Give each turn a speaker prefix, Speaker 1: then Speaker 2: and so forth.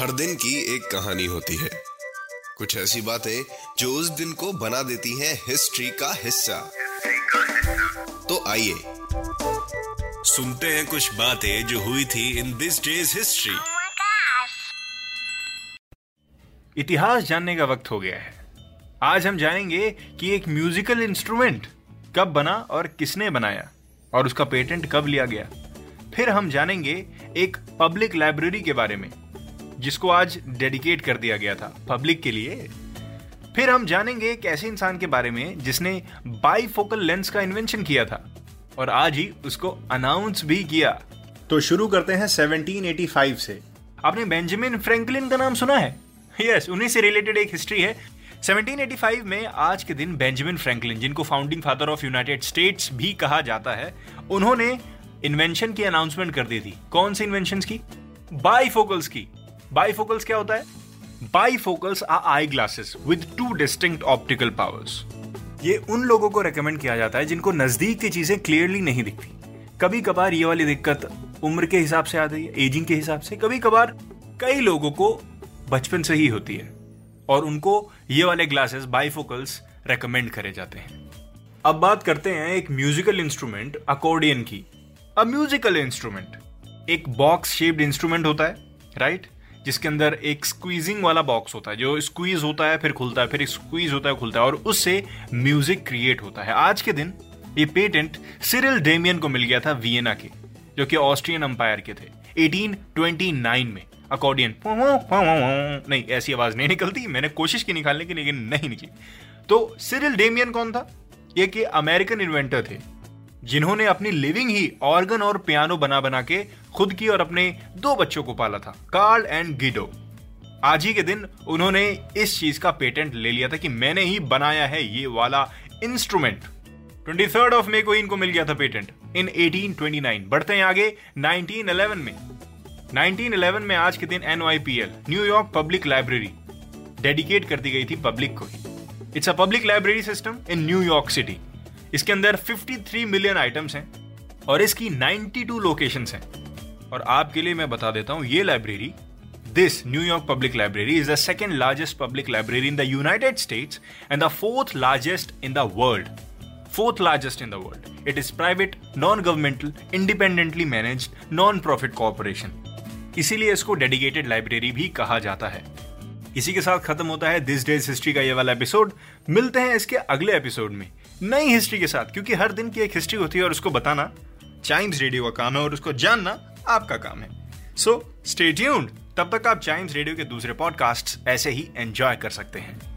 Speaker 1: हर दिन की एक कहानी होती है। कुछ ऐसी बातें जो उस दिन को बना देती हैं हिस्ट्री का हिस्सा। तो आइए, सुनते हैं कुछ बातें जो हुई थी इन दिस डेज़ हिस्ट्री!
Speaker 2: इतिहास जानने का वक्त हो गया है। आज हम जानेंगे कि एक म्यूजिकल इंस्ट्रूमेंट कब बना और किसने बनाया और उसका पेटेंट कब लिया गया। फिर हम जानेंगे एक पब्लिक लाइब्रेरी के बारे में जिसको आज डेडिकेट कर दिया गया था पब्लिक के लिए। फिर हम जानेंगे एक ऐसे इंसान के बारे में जिसने बाईफोकल लेंस का इन्वेंशन किया था और आज ही उसको अनाउंस भी किया। तो शुरू करते हैं 1785 से। आपने बेंजामिन फ्रैंकलिन का नाम सुना है? यस उन्हीं से रिलेटेड एक हिस्ट्री है। 1785 में आज के दिन बेंजामिन फ्रैंकलिन जिनको founding father of United States भी कहा जाता है उन्होंने इन्वेंशन की अनाउंसमेंट कर दी थी। कौन सी इन्वेंशन की? बाईफोकल्स की। बाईफोकल्स क्या होता है? Bifocals are eye glasses with two distinct optical powers ये उन लोगों को रेकमेंड किया जाता है जिनको नज़दीक की चीज़ें क्लियरली नहीं दिखती। कभी कभार ये वाली दिक्कत उम्र के हिसाब से आती है एजिंग के हिसाब से। कभी कभार कई लोगों को बचपन से ही होती है और उनको ये वाले ग्लासेस बाईफोकल्स रेकमेंड करे जाते हैं। अब बात करते हैं एक म्यूजिकल इंस्ट्रूमेंट अकॉर्डियन की। अ म्यूजिकल इंस्ट्रूमेंट एक बॉक्स शेप्ड इंस्ट्रूमेंट होता है राइट right? जिसके अंदर एक स्क्वीजिंग वाला बॉक्स होता है, जो स्क्वीज होता है, फिर खुलता है, फिर स्क्वीज होता है, खुलता है, और उससे म्यूज़िक क्रिएट होता है। आज के दिन ये पेटेंट सिरिल डेमियन को मिल गया था वियना के, जो कि ऑस्ट्रियन अंपायर के थे। 1829 में अकॉर्डियन नहीं, ऐसी आवाज़ नहीं निकलती, मैंने कोशिश की निकालने की, लेकिन नहीं निकली। तो सिरिल डेमियन कौन था? ये कि अमेरिकन इन्वेंटर थे। जिन्होंने अपनी लिविंग ही ऑर्गन और पियानो बना बना के खुद की और अपने दो बच्चों को पाला था, कार्ल एंड गिडो। आज ही के दिन उन्होंने इस चीज़ का पेटेंट ले लिया था कि मैंने ही बनाया है ये वाला instrument. Twenty third of May को इनको मिल गया था पेटेंट, इन 1829 बढ़ते हैं आगे 1911 में। 1911 में आज के दिन एनवाईपीएल न्यूयॉर्क पब्लिक लाइब्रेरी डेडिकेट कर दी गई थी पब्लिक को it's a public library system in New York city इसके अंदर 53 मिलियन आइटम्स हैं और इसकी 92 लोकेशंस हैं और आपके लिए मैं बता देता हूँ ये library this New York public library is the second largest public library in the United States and the fourth largest in the world fourth largest in the world. It is private, non-governmental, independently managed, non-profit corporation. इसीलिए इसको dedicated library भी कहा जाता है इसी के साथ खत्म होता है दिस डेज़ हिस्ट्री का ये वाला एपिसोड मिलते हैं इसके अगले एपिसोड में, नई हिस्ट्री के साथ, क्योंकि हर दिन की एक हिस्ट्री होती है और उसको बताना चाइम्स रेडियो का काम है और उसको जानना आपका काम है। सो स्टे ट्यून्ड तब तक आप चाइम्स रेडियो के दूसरे पॉडकास्ट ऐसे ही एंजॉय कर सकते हैं।